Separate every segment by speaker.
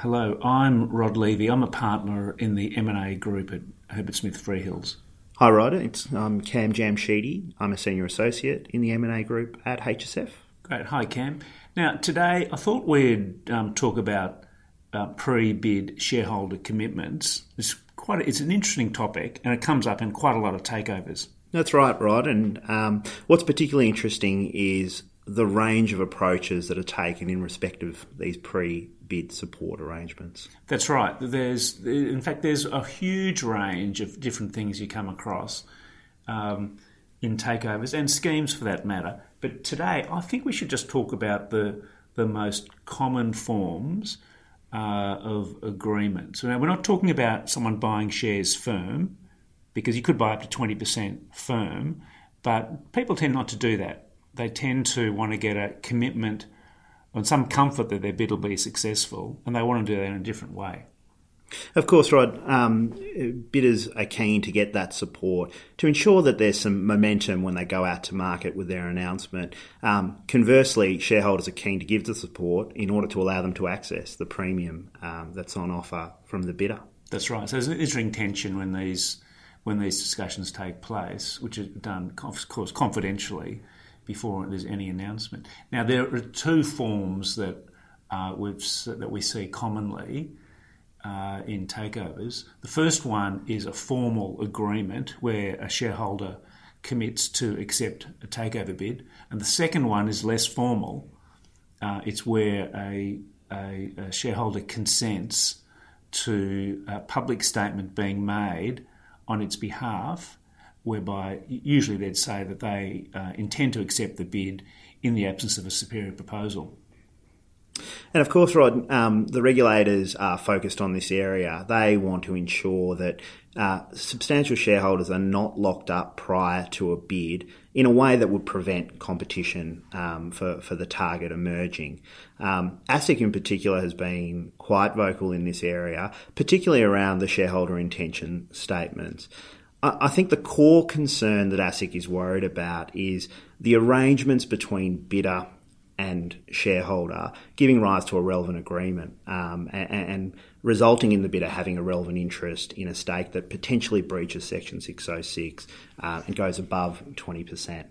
Speaker 1: hello, I'm Rodd Levy. I'm a partner in the M&A group at Herbert Smith Freehills.
Speaker 2: Hi, Rodd. It's I'm Kam Jamshidi. I'm a senior associate in the M&A group at HSF.
Speaker 1: Great. Hi, Kam. Now, today I thought we'd um, talk about uh, pre-bid shareholder commitments. It's quite a, it's an interesting topic, and it comes up in quite a lot of takeovers.
Speaker 2: That's right, Rodd. And um, what's particularly interesting is the range of approaches that are taken in respect of these pre-bid support arrangements.
Speaker 1: That's right. There's, in fact, there's a huge range of different things you come across um, in takeovers and schemes for that matter. But today, I think we should just talk about the the most common forms uh, of agreement. So now we're not talking about someone buying shares firm, because you could buy up to twenty percent firm, but people tend not to do that they tend to want to get a commitment and some comfort that their bid will be successful, and they want to do that in a different way.
Speaker 2: Of course, Rodd, um, bidders are keen to get that support to ensure that there's some momentum when they go out to market with their announcement. Um, conversely, shareholders are keen to give the support in order to allow them to access the premium um, that's on offer from the bidder.
Speaker 1: That's right. So there's an interesting tension when these when these discussions take place, which are done, of course, confidentially before there's any announcement. Now, there are two forms that uh, we've, that we see commonly uh, in takeovers. The first one is a formal agreement where a shareholder commits to accept a takeover bid, and the second one is less formal. Uh, it's where a, a, a shareholder consents to a public statement being made on its behalf whereby usually they'd say that they uh, intend to accept the bid in the absence of a superior proposal.
Speaker 2: And of course, Rodd, um, the regulators are focused on this area. They want to ensure that uh, substantial shareholders are not locked up prior to a bid in a way that would prevent competition um, for, for the target emerging. Um, ASIC in particular has been quite vocal in this area, particularly around the shareholder intention statements. I think the core concern that ASIC is worried about is the arrangements between bidder and shareholder giving rise to a relevant agreement um, and, and, resulting in the bidder having a relevant interest in a stake that potentially breaches Section 606 uh, and goes above 20%.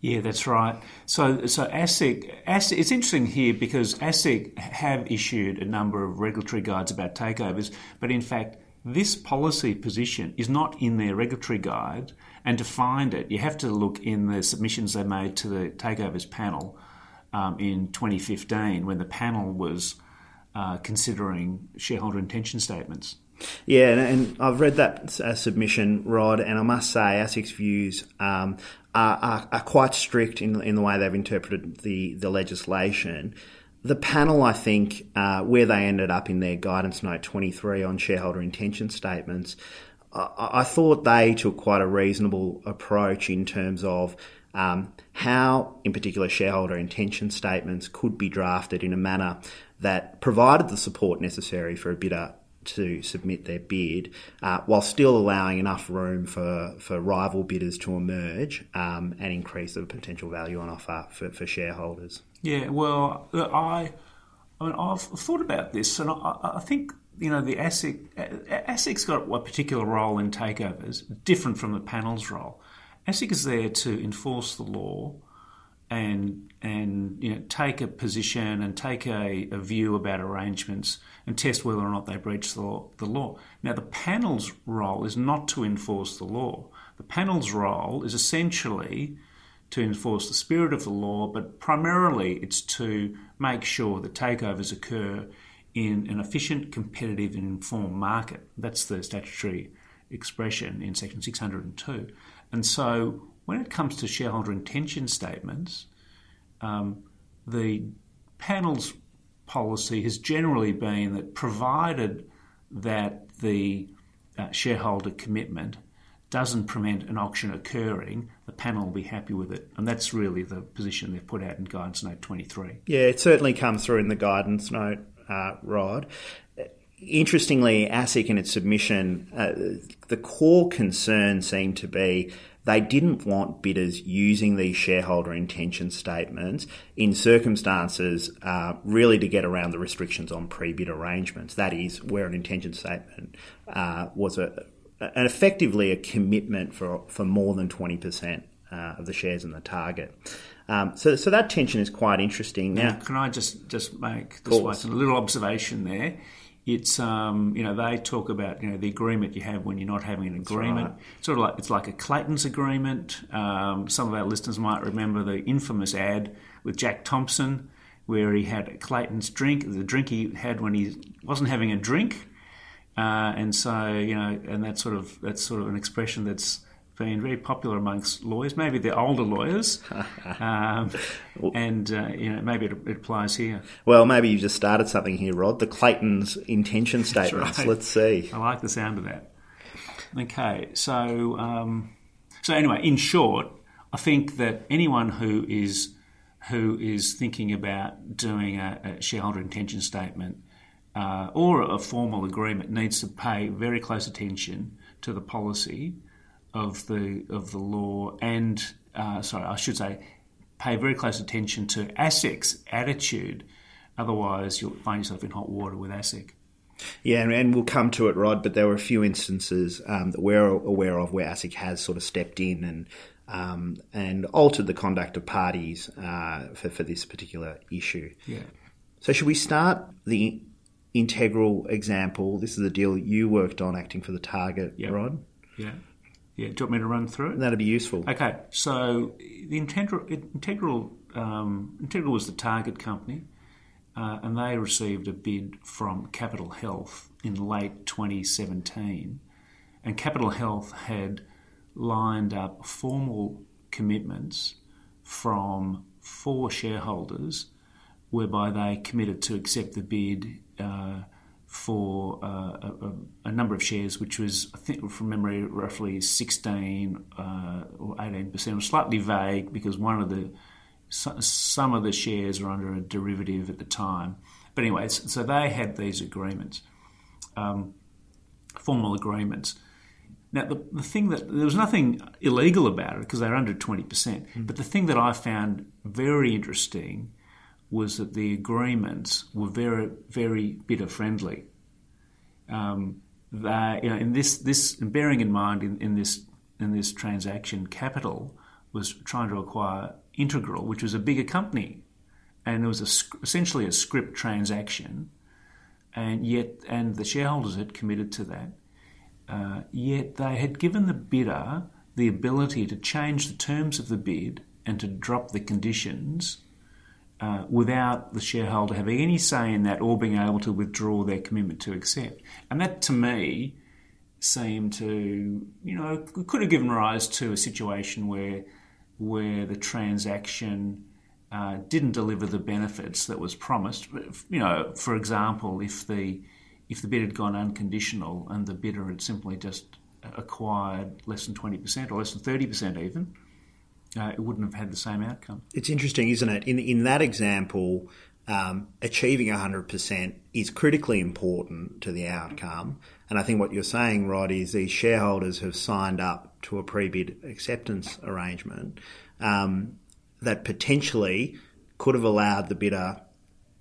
Speaker 1: Yeah, that's right. So, so ASIC, ASIC, it's interesting here because ASIC have issued a number of regulatory guides about takeovers, but in fact, this policy position is not in their regulatory guide, and to find it, you have to look in the submissions they made to the takeovers panel um, in 2015 when the panel was uh, considering shareholder intention statements.
Speaker 2: Yeah, and, I've read that uh, submission, Rodd, and I must say ASIC's views um, are, are, are, quite strict in, in the way they've interpreted the, the legislation. The panel, I think, uh, where they ended up in their guidance note 23 on shareholder intention statements, I, I thought they took quite a reasonable approach in terms of um, how, in particular, shareholder intention statements could be drafted in a manner that provided the support necessary for a bidder to submit their bid, uh, while still allowing enough room for, for rival bidders to emerge um, and increase the potential value on offer for, for shareholders.
Speaker 1: Yeah, well, I, I mean, I've thought about this, and I, I think you know the ASIC ASIC's got a particular role in takeovers, different from the panel's role. ASIC is there to enforce the law and and you know take a position and take a, a view about arrangements and test whether or not they breach the law, the law. Now the panel's role is not to enforce the law. The panel's role is essentially to enforce the spirit of the law, but primarily it's to make sure that takeovers occur in an efficient, competitive, and informed market. That's the statutory expression in section 602. And so when it comes to shareholder intention statements, um, the panel's policy has generally been that provided that the uh, shareholder commitment doesn't prevent an auction occurring, panel will be happy with it. And that's really the position they've put out in Guidance Note 23.
Speaker 2: Yeah, it certainly comes through in the Guidance Note, uh, Rodd. Interestingly, ASIC in its submission, uh, the core concern seemed to be they didn't want bidders using these shareholder intention statements in circumstances uh, really to get around the restrictions on pre-bid arrangements. That is, where an intention statement uh, was a, an effectively a commitment for for more than twenty percent uh, of the shares in the target. Um, so, so that tension is quite interesting. Now,
Speaker 1: can I just just make this a little observation there? It's um, you know they talk about you know the agreement you have when you're not having an agreement. Right. Sort of like it's like a Clayton's agreement. Um, some of our listeners might remember the infamous ad with Jack Thompson where he had Clayton's drink, the drink he had when he wasn't having a drink, uh, and so you know, and that sort of that's sort of an expression that's been very popular amongst lawyers, maybe the older lawyers, um, and uh, you know maybe it, it, applies here.
Speaker 2: Well, maybe you just started something here, Rodd. The Clayton's intention statements. Right. Let's see.
Speaker 1: I like the sound of that. Okay, so um, so anyway, in short, I think that anyone who is who is thinking about doing a, a shareholder intention statement uh, or a formal agreement needs to pay very close attention to the policy of the of the law and uh, sorry, I should say, pay very close attention to ASIC's attitude. Otherwise, you'll find yourself in hot water with ASIC.
Speaker 2: Yeah, and, we'll come to it, Rodd. But there were a few instances um, that we're aware of where ASIC has sort of stepped in and um, and altered the conduct of parties uh, for for this particular issue.
Speaker 1: Yeah.
Speaker 2: So, should we start the integral example? This is the deal you worked on, acting for the target, yep. Rodd.
Speaker 1: Yeah. Yeah, do you want me to run through it?
Speaker 2: That'd be useful.
Speaker 1: Okay, so the Integral, Integral, um, Integral was the target company, uh, and they received a bid from Capitol Health in late 2017, and Capitol Health had lined up formal commitments from four shareholders, whereby they committed to accept the bid. Uh, for uh, a, a, number of shares, which was, I think, from memory, roughly 16 uh, or 18 percent. It was slightly vague because one of the some of the shares were under a derivative at the time. But anyway, so they had these agreements, um, formal agreements. Now, the, the thing that there was nothing illegal about it because they were under 20%. Mm. But the thing that I found very interesting was that the agreements were very, very bidder friendly. Um, you know, in this, this, bearing in mind in, in this in this transaction, Capitol was trying to acquire Integral, which was a bigger company, and it was a, essentially a scrip transaction, and yet, and the shareholders had committed to that. Uh, yet they had given the bidder the ability to change the terms of the bid and to drop the conditions uh, without the shareholder having any say in that or being able to withdraw their commitment to accept. And that, to me, seemed to, you know, could have given rise to a situation where where the transaction uh, didn't deliver the benefits that was promised. You know, for example, if the if the bid had gone unconditional and the bidder had simply just acquired less than twenty percent or less than thirty percent even, uh, it wouldn't have had the same outcome.
Speaker 2: It's interesting, isn't it? In in that example, um, achieving 100% is critically important to the outcome. And I think what you're saying, Rodd, is these shareholders have signed up to a pre-bid acceptance arrangement um, that potentially could have allowed the bidder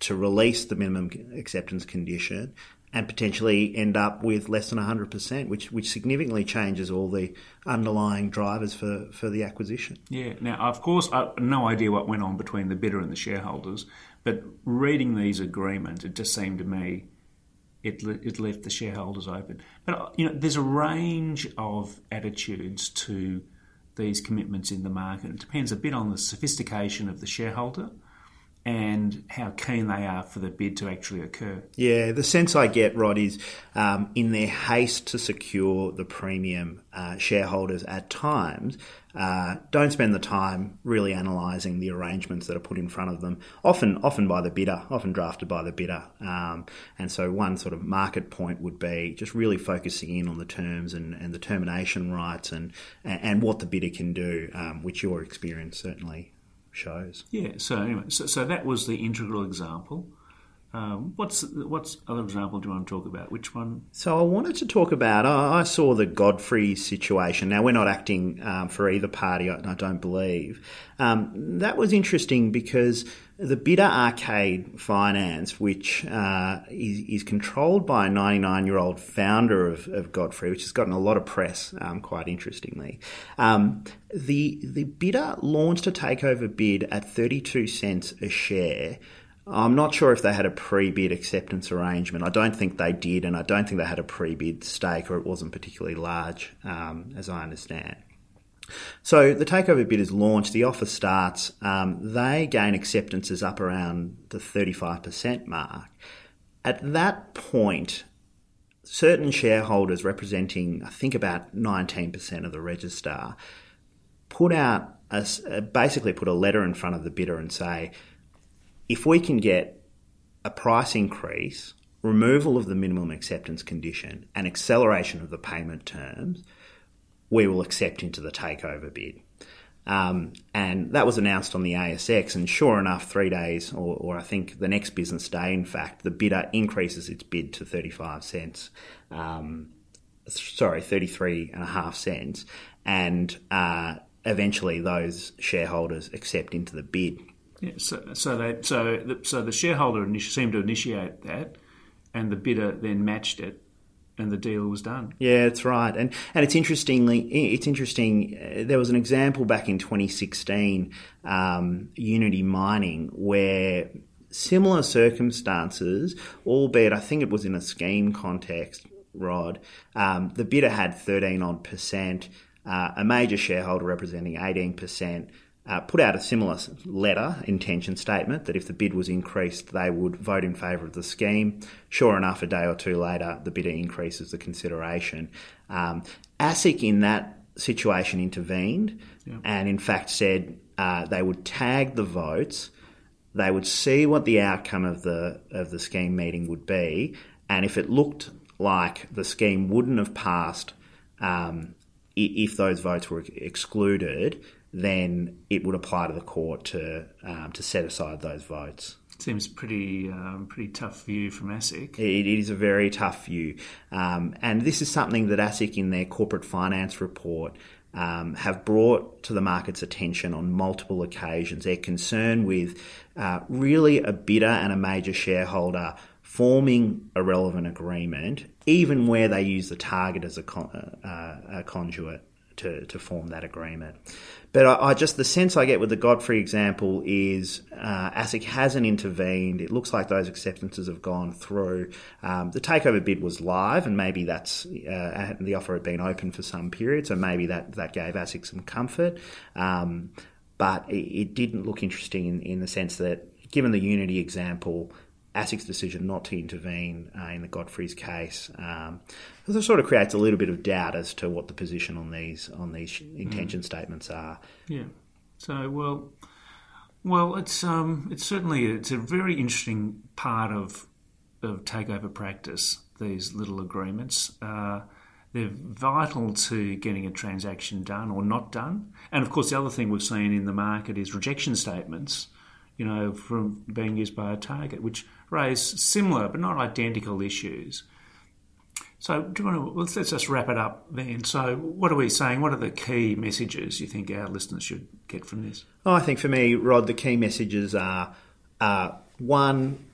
Speaker 2: to release the minimum acceptance condition and potentially end up with less than 100%, which which significantly changes all the underlying drivers for, for the acquisition.
Speaker 1: Yeah. Now, of course, I no idea what went on between the bidder and the shareholders, but reading these agreements, it just seemed to me it it left the shareholders open. But you know, there's a range of attitudes to these commitments in the market. It depends a bit on the sophistication of the shareholder and how keen they are for the bid to actually occur.
Speaker 2: Yeah, the sense I get, Rodd, is um, in their haste to secure the premium, uh, shareholders at times uh, don't spend the time really analysing the arrangements that are put in front of them, often often by the bidder, often drafted by the bidder. Um, and so one sort of market point would be just really focusing in on the terms and, and the termination rights and, and what the bidder can do, um, which your experience certainly shows.
Speaker 1: Yeah. So anyway, so, so that was the integral example. Um, what's what's other example do you want to talk about? Which one?
Speaker 2: So I wanted to talk about. I saw the Godfrey situation. Now we're not acting um, for either party. I, I don't believe um, that was interesting because the bidder Arcade Finance, which uh, is, is, controlled by a 99 year old founder of, of, Godfrey, which has gotten a lot of press, um, quite interestingly. Um, the the bidder launched a takeover bid at 32 cents a share I'm not sure if they had a pre-bid acceptance arrangement. I don't think they did, and I don't think they had a pre-bid stake, or it wasn't particularly large, um, as I understand. So the takeover bid is launched. The offer starts. Um, they gain acceptances up around the 35% mark. At that point, certain shareholders representing, I think, about 19% of the register, put out a, basically put a letter in front of the bidder and say, if we can get a price increase, removal of the minimum acceptance condition, and acceleration of the payment terms, we will accept into the takeover bid. Um, and that was announced on the ASX. And sure enough, three days, or, or, I think the next business day, in fact, the bidder increases its bid to 35 cents. Um, sorry, 33 and a half cents. And uh, eventually those shareholders accept into the bid.
Speaker 1: Yeah, so, so they so the, so the shareholder seemed to initiate that, and the bidder then matched it, and the deal was done.
Speaker 2: Yeah, that's right. And and it's interestingly, it's interesting. Uh, there was an example back in 2016, um, Unity Mining, where similar circumstances, albeit I think it was in a scheme context. Rodd, um, the bidder had 13 odd percent, uh, a major shareholder representing 18 percent uh, put out a similar letter, intention statement, that if the bid was increased, they would vote in favour of the scheme. Sure enough, a day or two later, the bidder increases the consideration. Um, ASIC in that situation intervened yeah. and, in fact, said uh, they would tag the votes, they would see what the outcome of the of the scheme meeting would be, and if it looked like the scheme wouldn't have passed um, if those votes were excluded, then it would apply to the court to um, to set aside those votes.
Speaker 1: Seems pretty um, pretty tough view from ASIC.
Speaker 2: It is a very tough view, um, and this is something that ASIC in their corporate finance report um, have brought to the market's attention on multiple occasions. They're concerned with uh, really a bidder and a major shareholder forming a relevant agreement, even where they use the target as a, con- uh, a conduit to, to form that agreement. But I, I, just the sense I get with the Godfrey example is uh, ASIC hasn't intervened. It looks like those acceptances have gone through. Um, the takeover bid was live, and maybe that's uh, the offer had been open for some period, so maybe that that gave ASIC some comfort. Um, but it, it, didn't look interesting in, in the sense that, given the Unity example, ASIC's decision not to intervene uh, in the Godfrey's case um, sort of creates a little bit of doubt as to what the position on these on these intention mm. statements are.
Speaker 1: Yeah. So well, well, it's um, it's certainly it's a very interesting part of of takeover practice. These little agreements. Uh, they're vital to getting a transaction done or not done. And of course, the other thing we've seen in the market is rejection statements, you know, from being used by a target, which raise similar but not identical issues. So, do you want to, let's, just wrap it up then. So, what are we saying? What are the key messages you think our listeners should get from this?
Speaker 2: Oh, I think for me, Rodd, the key messages are uh, one,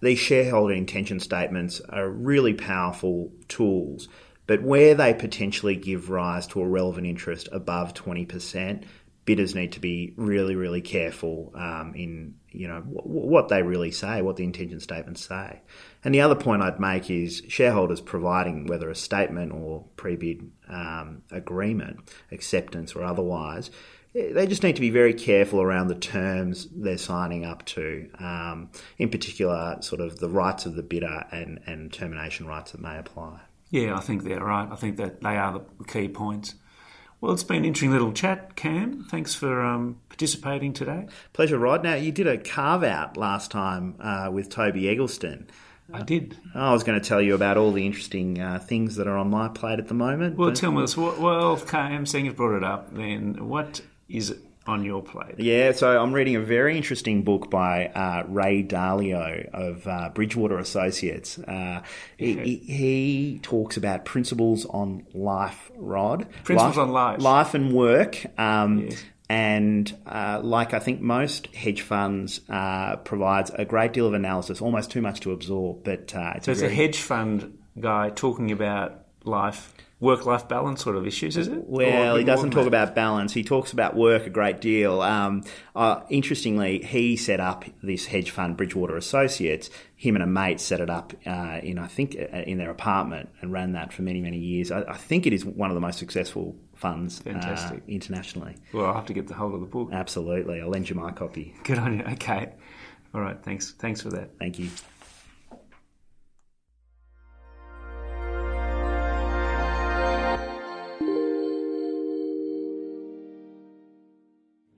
Speaker 2: these shareholder intention statements are really powerful tools, but where they potentially give rise to a relevant interest above 20%, bidders need to be really, really careful um, in you know w- what they really say, what the intention statements say. And the other point I'd make is shareholders providing whether a statement or pre-bid um, agreement, acceptance or otherwise, eh, they just need to be very careful around the terms they're signing up to. Um, in particular, sort of the rights of the bidder and, and termination rights that may apply.
Speaker 1: Yeah, I think they're right. I think that they are the key points. Well, it's been an interesting little chat, Kam. Thanks for um, participating today.
Speaker 2: Pleasure, Rodd. Now, you did a carve out last time uh, with Toby Eggleston.
Speaker 1: I did.
Speaker 2: I was going to tell you about all the interesting uh, things that are on my plate at the moment.
Speaker 1: Well, but... tell me this. Well, Kam, seeing you've brought it up, then what is on your plate?
Speaker 2: Yeah, so I'm reading a very interesting book by uh, Ray Dalio of uh, Bridgewater Associates. Uh, he, he, he talks about principles on life, Rodd.
Speaker 1: Principles on life.
Speaker 2: Life and work. Um, And uh, like I think most hedge funds uh, provides a great deal of analysis, almost too much to absorb. But uh, it's
Speaker 1: So
Speaker 2: a
Speaker 1: it's a hedge fund guy talking about life, work-life balance sort of issues, is it?
Speaker 2: Well, he doesn't talk
Speaker 1: that?
Speaker 2: about balance. He talks about work a great deal. Um, uh, interestingly, he set up this hedge fund, Bridgewater Associates. Him and a mate set it up uh, in, I think, uh, in their apartment and ran that for many, many years. I, I think it is one of the most successful funds uh,
Speaker 1: Fantastic.
Speaker 2: internationally.
Speaker 1: Well, I'll have to get the hold of the book.
Speaker 2: Absolutely. I'll lend you my copy.
Speaker 1: Good on you. Okay. All right. Thanks. Thanks for that.
Speaker 2: Thank you.